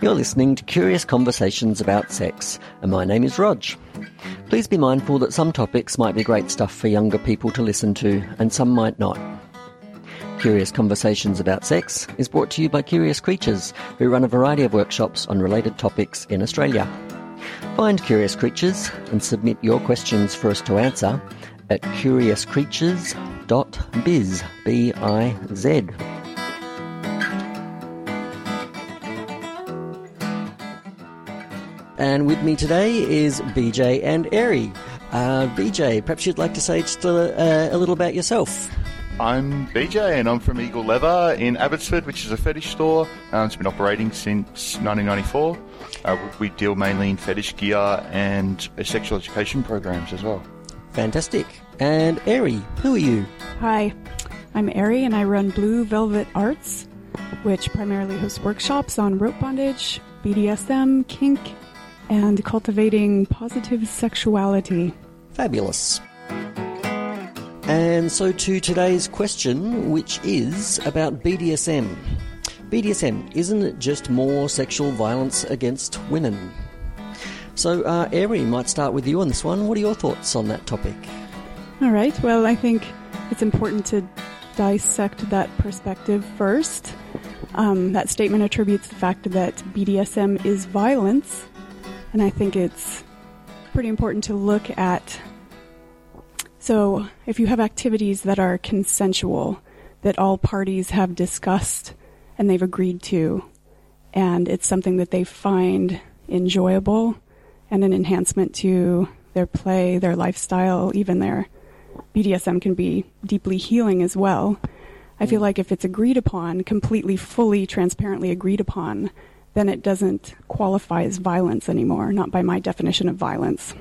You're listening to Curious Conversations about Sex, and my name is Rog. Please be mindful that some topics might be great stuff for younger people to listen to, and some might not. Curious Conversations About Sex is brought to you by Curious Creatures, who run a variety of workshops on related topics in Australia. Find Curious Creatures and submit your questions for us to answer at curiouscreatures.biz, B-I-Z. And with me today is BJ and Airy. Uh, BJ, perhaps you'd like to say just a, a little about yourself. I'm BJ and I'm from Eagle Leather in Abbotsford, which is a fetish store. Uh, it's been operating since 1994. Uh, we deal mainly in fetish gear and sexual education programs as well. Fantastic. And Airy, who are you? Hi, I'm Airy and I run Blue Velvet Arts, which primarily hosts workshops on rope bondage, BDSM, kink, and cultivating positive sexuality. Fabulous. And so to today's question, which is about BDSM. BDSM, isn't it just more sexual violence against women? So, uh, Airy, might start with you on this one. What are your thoughts on that topic? All right. Well, I think it's important to dissect that perspective first. Um, that statement attributes the fact that BDSM is violence, and I think it's pretty important to look at. So, if you have activities that are consensual, that all parties have discussed and they've agreed to, and it's something that they find enjoyable and an enhancement to their play, their lifestyle, even their BDSM can be deeply healing as well. I feel mm. like if it's agreed upon, completely, fully, transparently agreed upon, then it doesn't qualify as violence anymore, not by my definition of violence.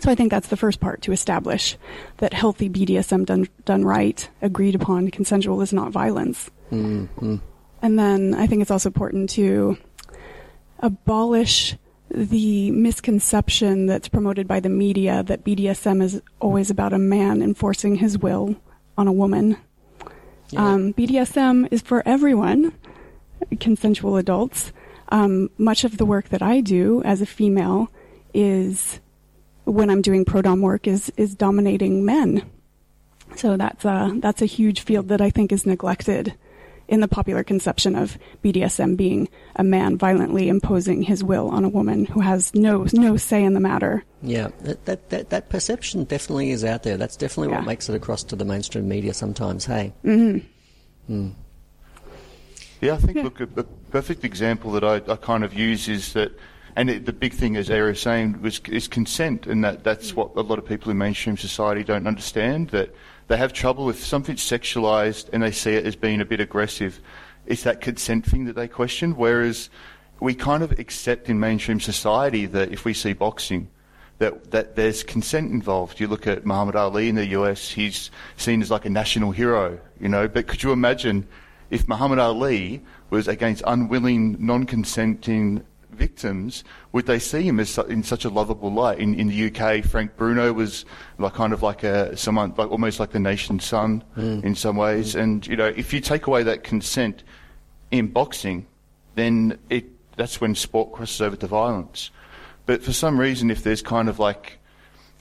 So I think that's the first part to establish that healthy BDSM done, done right, agreed upon, consensual is not violence. Mm-hmm. And then I think it's also important to abolish the misconception that's promoted by the media that BDSM is always about a man enforcing his will on a woman. Yeah. Um, BDSM is for everyone, consensual adults. Um, much of the work that I do as a female is when I'm doing pro dom work is is dominating men. So that's a that's a huge field that I think is neglected in the popular conception of BDSM being a man violently imposing his will on a woman who has no no say in the matter. Yeah, that, that, that, that perception definitely is out there. That's definitely what makes it across to the mainstream media sometimes, hey? hmm Yeah, I think, Yeah. look, a, a perfect example that I, I kind of use is that, and it, the big thing, as Ari was saying, was, is consent, and that, that's what a lot of people in mainstream society don't understand, that they have trouble if something's sexualized and they see it as being a bit aggressive. It's that consent thing that they question, whereas we kind of accept in mainstream society that if we see boxing, that, that there's consent involved. You look at Muhammad Ali in the US, he's seen as like a national hero, you know, but could you imagine if Muhammad Ali was against unwilling, non-consenting victims, would they see him as su- in such a lovable light? In, in the UK, Frank Bruno was like kind of like a someone like almost like the nation's son mm. in some ways. Mm. And you know, if you take away that consent in boxing, then it that's when sport crosses over to violence. But for some reason, if there's kind of like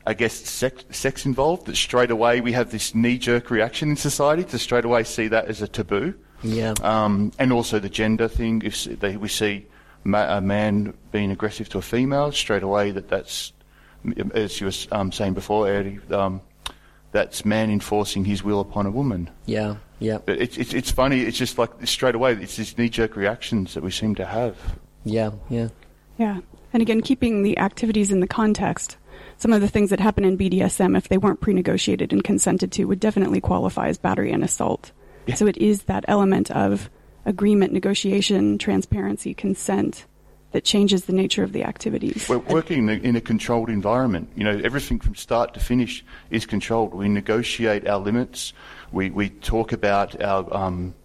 I guess sex, sex involved, that straight away we have this knee-jerk reaction in society to straight away see that as a taboo. Yeah. Um, and also the gender thing. If they, we see ma- a man being aggressive to a female, straight away that that's, as you were um, saying before, Eddie, um, that's man enforcing his will upon a woman. Yeah, yeah, But it's, it's, it's funny. It's just like straight away. It's these knee-jerk reactions that we seem to have. yeah, yeah. Yeah. And again, keeping the activities in the context. Some of the things that happen in BDSM, if they weren't pre negotiated and consented to, would definitely qualify as battery and assault. Yeah. So it is that element of agreement, negotiation, transparency, consent that changes the nature of the activities. We're working in a, in a controlled environment. You know, everything from start to finish is controlled. We negotiate our limits. We, we talk about our, um,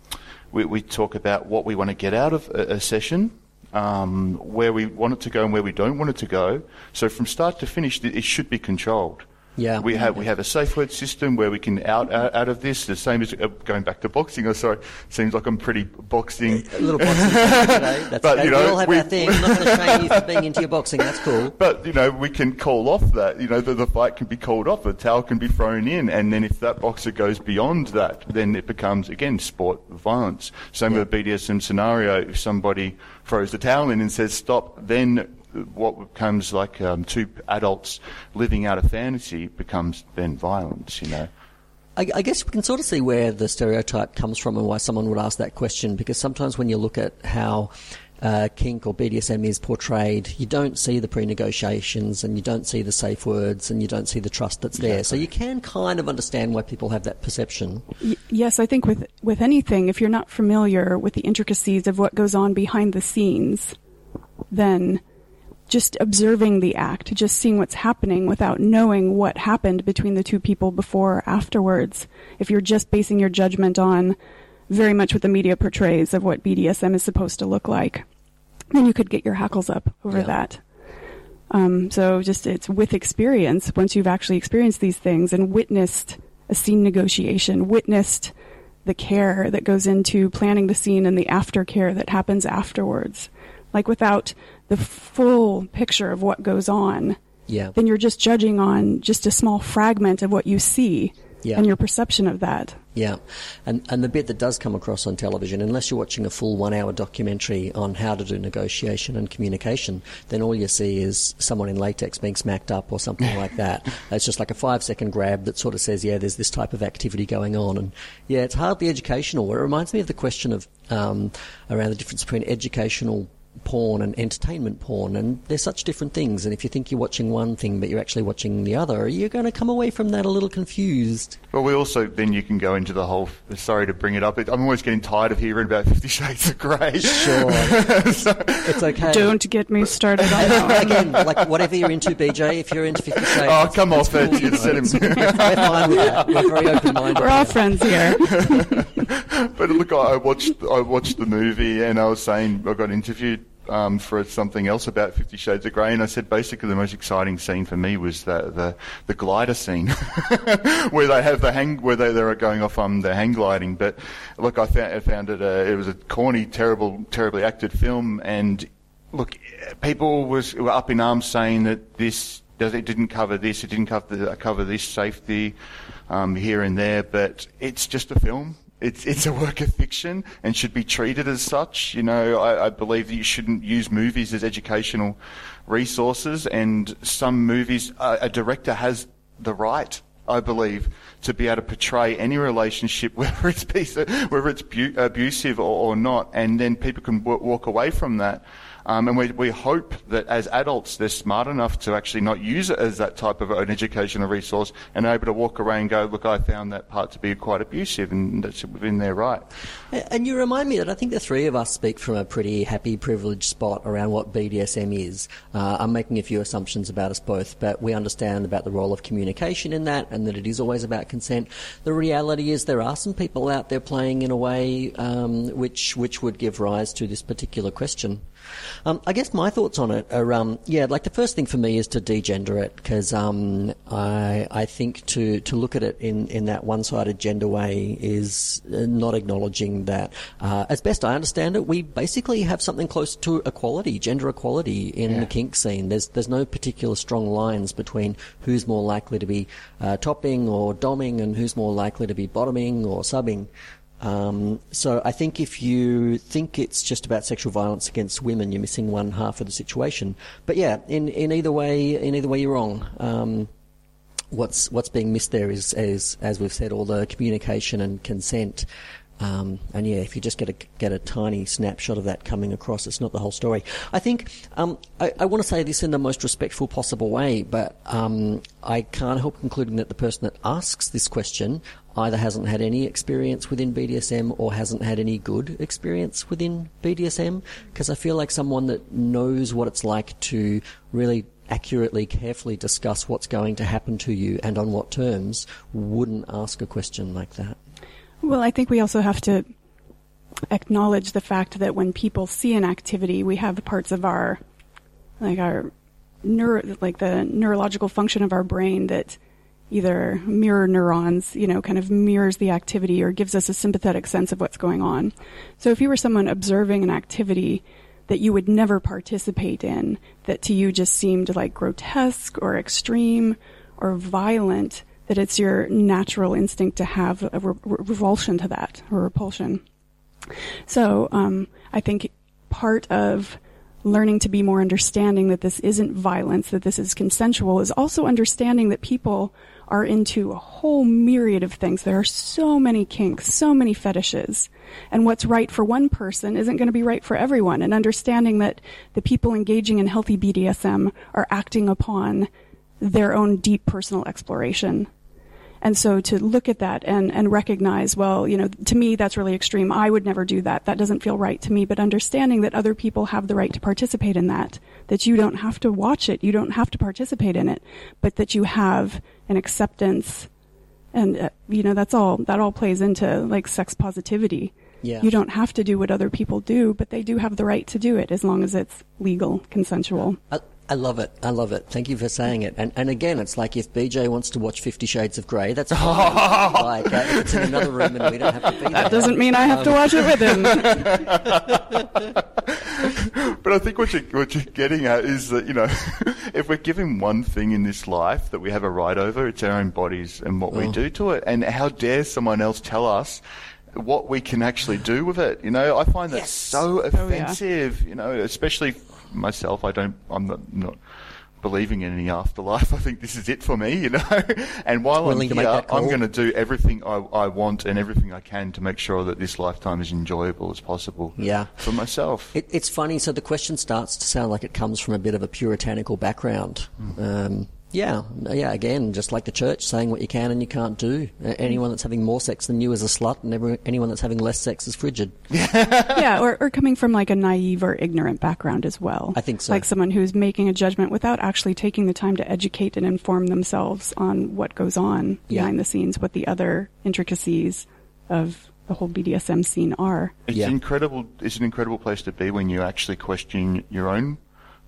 we, we talk about what we want to get out of a, a session, um, where we want it to go and where we don't want it to go. So from start to finish, it should be controlled. Yeah. We have we have a safe word system where we can out out, out of this. The same as uh, going back to boxing. Oh, sorry, seems like I'm pretty boxing. A little boxing today. That's But, okay. you know, we all have we- our thing. I'm not going to shame you for being into your boxing. That's cool. But you know, we can call off that. You know, the, the fight can be called off. The towel can be thrown in, and then if that boxer goes beyond that, then it becomes again sport violence. Same with a BDSM scenario. If somebody throws the towel in and says stop, then what becomes like um, two adults living out a fantasy becomes then violence. You know. I, I guess we can sort of see where the stereotype comes from and why someone would ask that question. Because sometimes when you look at how uh, kink or BDSM is portrayed, you don't see the pre-negotiations and you don't see the safe words and you don't see the trust that's there. So you can kind of understand why people have that perception. Y- yes, I think with with anything, if you're not familiar with the intricacies of what goes on behind the scenes, then just observing the act, just seeing what's happening without knowing what happened between the two people before or afterwards. If you're just basing your judgment on very much what the media portrays of what BDSM is supposed to look like, then you could get your hackles up over Yeah. that. Um, so just it's with experience, once you've actually experienced these things and witnessed a scene negotiation, witnessed the care that goes into planning the scene and the aftercare that happens afterwards. Like without the full picture of what goes on, Yeah. then you're just judging on just a small fragment of what you see Yeah. and your perception of that. Yeah, and and the bit that does come across on television, unless you're watching a full one-hour documentary on how to do negotiation and communication, then all you see is someone in latex being smacked up or something like that. It's just like a five-second grab that sort of says, "Yeah, there's this type of activity going on," and yeah, it's hardly educational. It reminds me of the question of um, around the difference between educational porn and entertainment porn, and they're such different things. And if you think you're watching one thing but you're actually watching the other, you're going to come away from that a little confused. Well, we also then you can go into the whole. Sorry to bring it up. I'm always getting tired of hearing about Fifty Shades of Grey. Sure. it's okay. Don't get me started on that. Again, like whatever you're into, BJ. If you're into Fifty Shades, Oh, that's- come that's off it. cool, You know, said him. it's- We're fine with that. We're very open-minded. We're all friends here. but look, I I watched I watched the movie and I was saying I got interviewed um, for something else about Fifty Shades of Grey, and I said basically the most exciting scene for me was the the, the glider scene where they have the hang where they, they are going off on the hang gliding. But look, I found I found it uh, it was a corny, terrible, terribly acted film, and look, people was were up in arms saying that this does it didn't cover this, it didn't cover the, cover this safety um, here and there, but it's just a film. It's it's a work of fiction and should be treated as such. You know, I, I believe that you shouldn't use movies as educational resources, and some movies a, a director has the right. I believe to be able to portray any relationship, whether it's piece whether it's bu- abusive or, or not, and then people can w- walk away from that. Um, and we, we hope that as adults they're smart enough to actually not use it as that type of an educational resource and able to walk away and go, look, I found that part to be quite abusive, and that's within their right. And you remind me that I think the three of us speak from a pretty happy, privileged spot around what BDSM is. Uh, I'm making a few assumptions about us both, but we understand about the role of communication in that and that it is always about consent. The reality is there are some people out there playing in a way um, which, which would give rise to this particular question. Um, I guess my thoughts on it are, um, yeah, like the first thing for me is to degender it because um, I, I think to, to look at it in, in that one-sided gender way is uh, not acknowledging that, uh, as best I understand it, we basically have something close to equality, gender equality in the kink scene. There's there's no particular strong lines between who's more likely to be uh, topping or doming and who's more likely to be bottoming or subbing. Um, so I think if you think it's just about sexual violence against women, you're missing one half of the situation. But yeah, in, in either way, in either way, you're wrong. Um, what's what's being missed there is, is, as we've said, all the communication and consent. Um, and yeah, if you just get a get a tiny snapshot of that coming across, it's not the whole story. I think um, I, I want to say this in the most respectful possible way, but um, I can't help concluding that the person that asks this question either hasn't had any experience within BDSM or hasn't had any good experience within BDSM. Because I feel like someone that knows what it's like to really accurately, carefully discuss what's going to happen to you and on what terms wouldn't ask a question like that. Well, I think we also have to acknowledge the fact that when people see an activity, we have parts of our, like our neuro, like the neurological function of our brain that either mirror neurons, you know, kind of mirrors the activity or gives us a sympathetic sense of what's going on. So if you were someone observing an activity that you would never participate in, that to you just seemed like grotesque or extreme or violent, that it's your natural instinct to have a re- revulsion to that or repulsion. So um, I think part of learning to be more understanding that this isn't violence, that this is consensual, is also understanding that people are into a whole myriad of things. There are so many kinks, so many fetishes. And what's right for one person isn't going to be right for everyone. And understanding that the people engaging in healthy BDSM are acting upon their own deep personal exploration and so to look at that and, and recognize, well, you know, to me, that's really extreme. I would never do that. That doesn't feel right to me. But understanding that other people have the right to participate in that, that you don't have to watch it, you don't have to participate in it, but that you have an acceptance. And, uh, you know, that's all, that all plays into like sex positivity. Yeah. You don't have to do what other people do, but they do have the right to do it as long as it's legal, consensual. I, I love it. I love it. Thank you for saying it. And and again, it's like if BJ wants to watch Fifty Shades of Grey, that's fine. like uh, it's in another room and we don't have to be there. That doesn't mean I have to watch it with him. but I think what you're, what you're getting at is that, you know, if we're given one thing in this life that we have a right over, it's our own bodies and what we Oh. do to it. And how dare someone else tell us what we can actually do with it? You know, I find that Yes. so Oh, yeah. offensive, you know, especially myself. I don't, I'm not, not believing in any afterlife. I think this is it for me, you know. and while Willing I'm here. I'm going to do everything I, I want and everything I can to make sure that this lifetime is enjoyable as possible. Yeah. For myself. It, it's funny. So the question starts to sound like it comes from a bit of a puritanical background. Um, yeah, yeah. Again, just like the church, saying what you can and you can't do. Uh, anyone that's having more sex than you is a slut, and every, anyone that's having less sex is frigid. yeah, or, or coming from like a naive or ignorant background as well. I think so. Like someone who's making a judgment without actually taking the time to educate and inform themselves on what goes on Yeah. behind the scenes, what the other intricacies of the whole BDSM scene are. It's Yeah. incredible. It's an incredible place to be when you actually question your own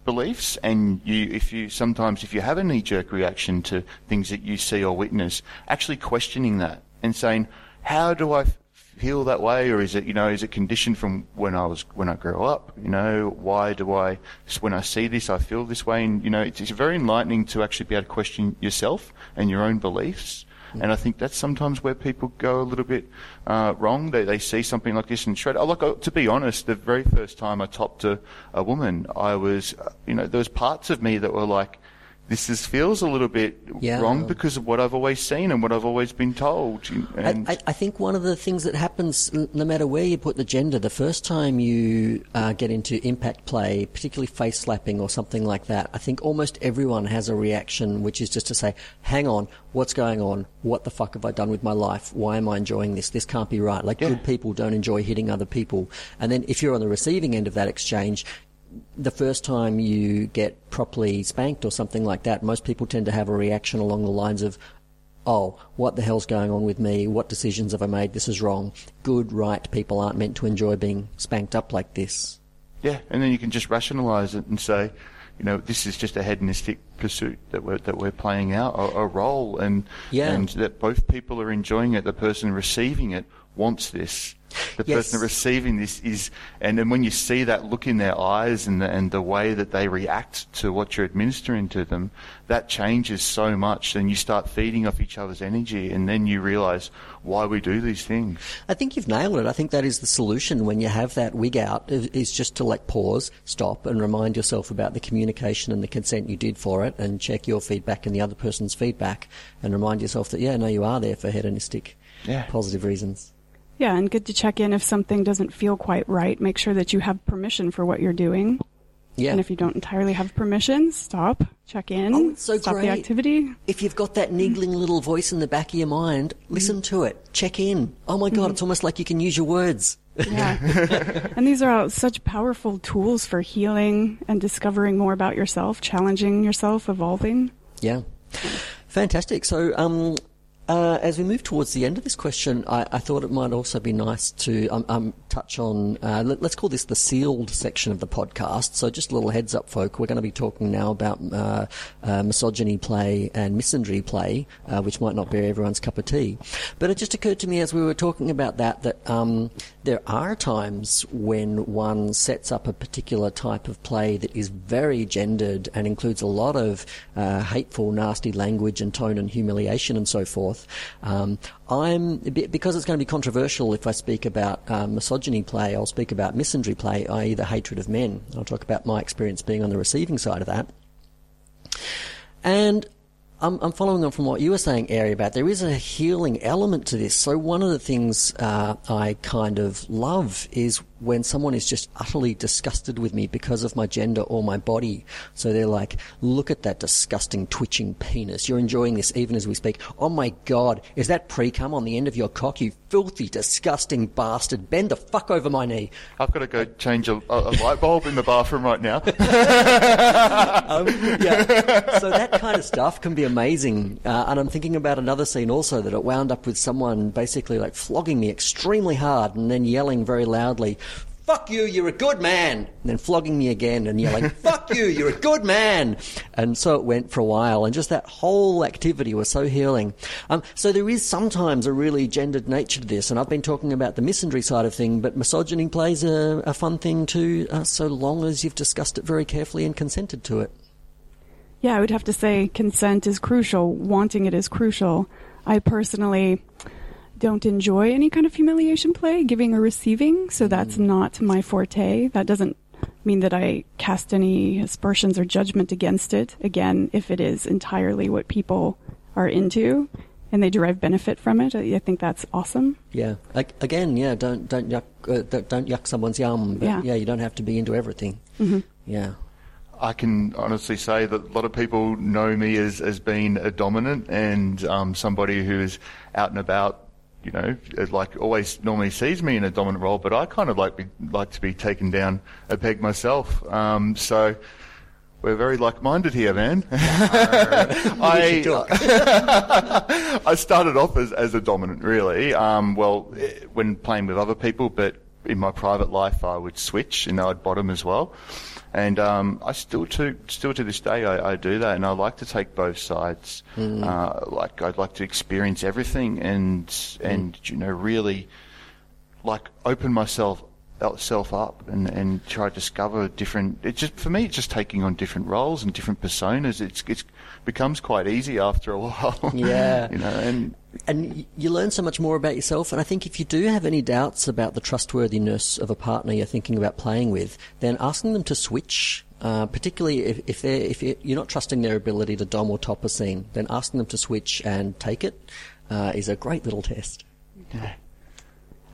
beliefs, and you, if you sometimes if you have a knee jerk reaction to things that you see or witness, actually questioning that and saying, "How do I feel that way?" Or is it you know is it conditioned from when I was when I grew up? You know, why do I when I see this I feel this way? And you know, it's, it's very enlightening to actually be able to question yourself and your own beliefs. And I think that's sometimes where people go a little bit uh, wrong. They, they see something like this and shred. Oh, look, uh, to be honest, the very first time I topped a, a woman, I was, uh, you know, there was parts of me that were like, this is, feels a little bit Yeah. wrong because of what I've always seen and what I've always been told. And I, I, think one of the things that happens, no matter where you put the gender, the first time you uh, get into impact play, particularly face slapping or something like that, I think almost everyone has a reaction, which is just to say, "Hang on, what's going on? What the fuck have I done with my life? Why am I enjoying this? This can't be right." Like Yeah. good people don't enjoy hitting other people, and then if you're on the receiving end of that exchange. The first time you get properly spanked or something like that, most people tend to have a reaction along the lines of, oh, what the hell's going on with me? What decisions have I made? This is wrong. Good, right, people aren't meant to enjoy being spanked up like this. Yeah, and then you can just rationalise it and say, you know, this is just a hedonistic pursuit that we're that we're playing out a, a role, and Yeah. and that both people are enjoying it. The person receiving it wants this. The Yes. person receiving this is, and then when you see that look in their eyes and the, and the way that they react to what you're administering to them, that changes so much. And you start feeding off each other's energy, and then you realise why we do these things. I think you've nailed it. I think that is the solution when you have that wig out is is just to like pause, stop and remind yourself about the communication and the consent you did for it and check your feedback and the other person's feedback and remind yourself that, yeah, no, you are there for hedonistic, Yeah. positive reasons. Yeah, and good to check in if something doesn't feel quite right. Make sure that you have permission for what you're doing. Yeah. And if you don't entirely have permission, stop, check in, Oh, so stop great. the activity. if you've got that niggling little voice in the back of your mind, listen to it. Check in. Oh my God, it's almost like you can use your words. Yeah. and these are all such powerful tools for healing and discovering more about yourself, challenging yourself, evolving. Yeah. Fantastic. So, um, uh, as we move towards the end of this question, I, I thought it might also be nice to. I'm, I'm touch on, uh, let, us call this the sealed section of the podcast. So just a little heads up, folk. We're going to be talking now about uh, uh, misogyny play and misandry play, uh, which might not be everyone's cup of tea. But it just occurred to me as we were talking about that that um, there are times when one sets up a particular type of play that is very gendered and includes a lot of uh, hateful, nasty language and tone and humiliation and so forth. Um, I'm because it's going to be controversial if I speak about um, misogyny play. I'll speak about misandry play, i.e., the hatred of men. I'll talk about my experience being on the receiving side of that. And I'm, I'm, following on from what you were saying, Ari, about there is a healing element to this. So one of the things uh, I kind of love is when someone is just utterly disgusted with me because of my gender or my body. So they're like, look at that disgusting twitching penis. You're enjoying this even as we speak. Oh my God, is that pre-cum on the end of your cock, you filthy, disgusting bastard? Bend the fuck over my knee. I've got to go change a, a light bulb in the bathroom right now. um, yeah. So that kind of stuff can be amazing. Uh, and I'm thinking about another scene also that it wound up with someone basically like flogging me extremely hard and then yelling very loudly, fuck you, you're a good man. And then flogging me again and yelling, fuck you, you're a good man. And so it went for a while. And just that whole activity was so healing. Um, so there is sometimes a really gendered nature to this. And I've been talking about the misandry side of thing, but misogyny plays a, a fun thing too, uh, so long as you've discussed it very carefully and consented to it. Yeah, I would have to say consent is crucial. Wanting it is crucial. I personally don't enjoy any kind of humiliation play, giving or receiving, so that's mm. not my forte. That doesn't mean that I cast any aspersions or judgment against it. Again, if it is entirely what people are into and they derive benefit from it, I think that's awesome. Yeah. Like, again, yeah. Don't don't yuck uh, don't yuck someone's yum. But yeah. yeah. you don't have to be into everything. Mm-hmm. Yeah. I can honestly say that a lot of people know me as, as being a dominant and um, somebody who's out and about you know, like always normally sees me in a dominant role, but I kind of like be, like to be taken down a peg myself. Um, so we're very like-minded here, man. I I started off as, as a dominant, really. Um, well, eh, when playing with other people, but in my private life, I would switch and I'd bottom as well. And um, I still to still to this day I, I, do that, and I like to take both sides. Mm. Uh, like I'd like to experience everything, and mm. and you know really like open myself self up and, and try to discover different. It's just for me, it's just taking on different roles and different personas. It's it's becomes quite easy after a while. Yeah, you know, and and you learn so much more about yourself. And I think if you do have any doubts about the trustworthiness of a partner you're thinking about playing with, then asking them to switch. Uh, particularly if, if, they're, if you're not trusting their ability to dom or top a scene, then asking them to switch and take it uh, is a great little test. Yeah.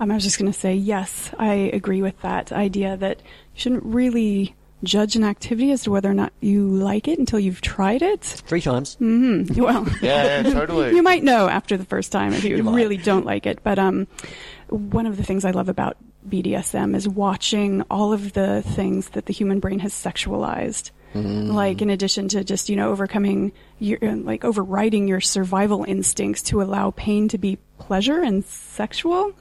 Um, I was just going to say, yes, I agree with that idea that you shouldn't really judge an activity as to whether or not you like it until you've tried it. Three times. Mm-hmm. Well, yeah, yeah, totally. you might know after the first time if you, you really don't like it. But um, one of the things I love about BDSM is watching all of the things that the human brain has sexualized. Mm. Like in addition to just you know overcoming your like overriding your survival instincts to allow pain to be pleasure and sexual,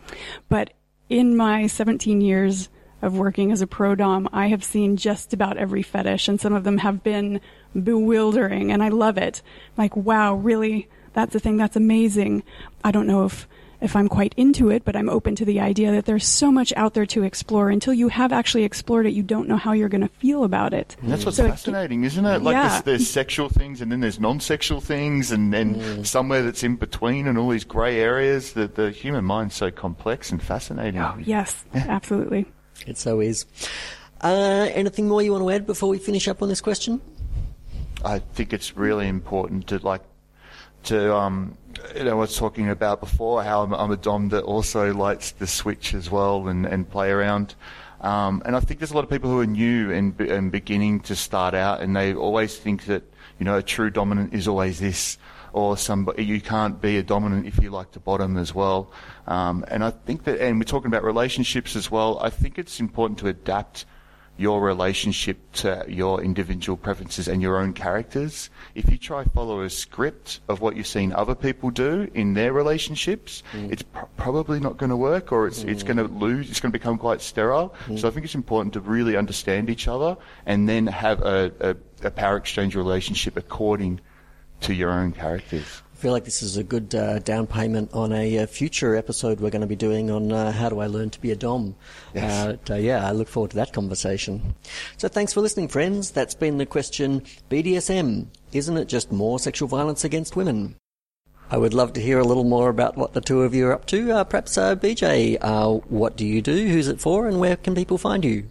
but in my 17 years of working as a pro dom, I have seen just about every fetish, and some of them have been bewildering, and I love it. Like, wow, really? That's a thing. That's amazing. I don't know if if I'm quite into it, but I'm open to the idea that there's so much out there to explore. Until you have actually explored it, you don't know how you're going to feel about it. And that's what's so fascinating, is isn't it? Like yeah. there's, there's, sexual things, and then there's non-sexual things, and then mm. somewhere that's in between, and all these grey areas. That the human mind's so complex and fascinating. Oh, yes, absolutely. It so is. Uh, anything more you want to add before we finish up on this question? I think it's really important to like to um, you know, I was talking about before how I'm, I'm, a dom that also likes the switch as well and, and play around. Um, and I think there's a lot of people who are new and, and beginning to start out, and they always think that you know a true dominant is always this, or somebody you can't be a dominant if you like to bottom as well. Um, and I think that, and we're talking about relationships as well. I think it's important to adapt your relationship to your individual preferences and your own characters. If you try follow a script of what you've seen other people do in their relationships, mm. it's pr- probably not going to work, or it's mm. it's going to lose. It's going to become quite sterile. Mm. So I think it's important to really understand each other and then have a, a, a power exchange relationship according to your own characters. I feel like this is a good uh, down payment on a, uh, future episode we're going to be doing on uh, how do I learn to be a Dom. Yes. Uh, yeah, I look forward to that conversation. So thanks for listening, friends. That's been the question BDSM. Isn't it just more sexual violence against women? I would love to hear a little more about what the two of you are up to. Uh, perhaps uh, BJ, what do you do? Who's it for? And where can people find you?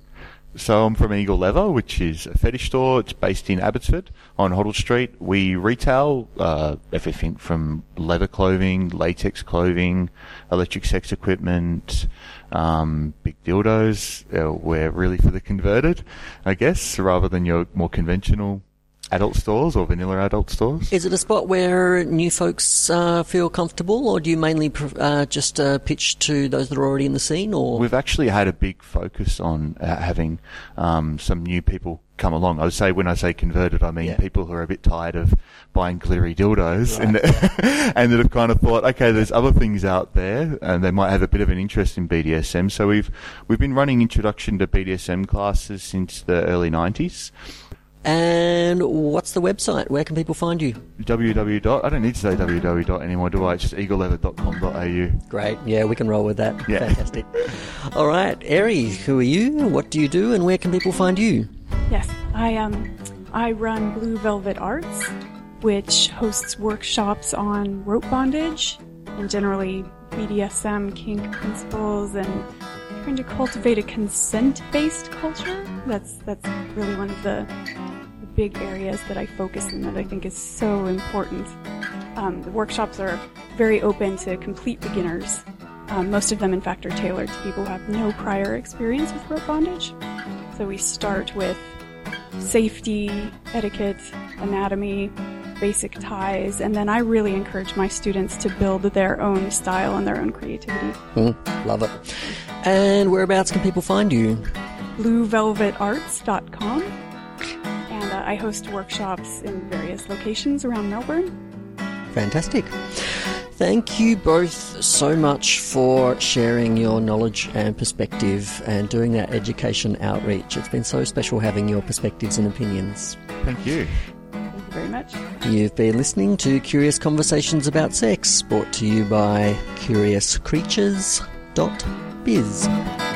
So I'm from Eagle Leather, which is a fetish store. It's based in Abbotsford on Hoddle Street. We retail uh, everything from leather clothing, latex clothing, electric sex equipment, um, big dildos. Uh, we're really for the converted, I guess, rather than your more conventional adult stores or vanilla adult stores? Is it a spot where new folks uh, feel comfortable, or do you mainly uh, just uh, pitch to those that are already in the scene? Or we've actually had a big focus on uh, having um, some new people come along. I would say when I say converted, I mean yeah. people who are a bit tired of buying glittery dildos right. and, and that have kind of thought, okay, there's other things out there, and they might have a bit of an interest in BDSM. So we've we've been running introduction to BDSM classes since the early '90s. And what's the website? Where can people find you? www. I don't need to say www anymore, do I? It's just eagleleather.com.au. Great. Yeah, we can roll with that. Yeah. Fantastic. All right, Eri, who are you? What do you do? And where can people find you? Yes, I um, I run Blue Velvet Arts, which hosts workshops on rope bondage and generally BDSM kink principles and trying to cultivate a consent-based culture. That's that's really one of the big areas that I focus in that I think is so important. Um, the workshops are very open to complete beginners. Um, most of them, in fact, are tailored to people who have no prior experience with rope bondage. So we start with safety, etiquette, anatomy, basic ties, and then I really encourage my students to build their own style and their own creativity. Mm, love it. And whereabouts can people find you? BlueVelvetArts.com I host workshops in various locations around Melbourne. Fantastic. Thank you both so much for sharing your knowledge and perspective and doing that education outreach. It's been so special having your perspectives and opinions. Thank you. Thank you very much. You've been listening to Curious Conversations About Sex, brought to you by CuriousCreatures.biz.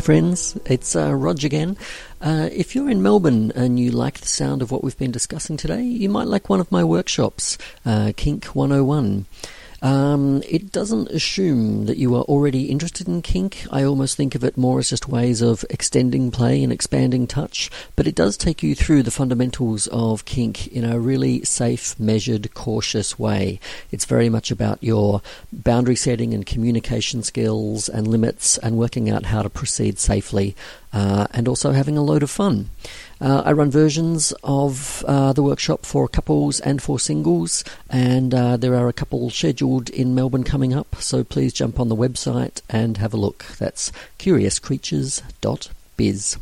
Hi, friends. It's uh, Rog again. Uh, if you're in Melbourne and you like the sound of what we've been discussing today, you might like one of my workshops, uh, Kink 101. Um, it doesn't assume that you are already interested in kink. I almost think of it more as just ways of extending play and expanding touch, but it does take you through the fundamentals of kink in a really safe, measured, cautious way. It's very much about your boundary setting and communication skills and limits and working out how to proceed safely uh, and also having a load of fun. Uh, I run versions of uh, the workshop for couples and for singles, and uh, there are a couple scheduled in Melbourne coming up, so please jump on the website and have a look. That's curiouscreatures.biz.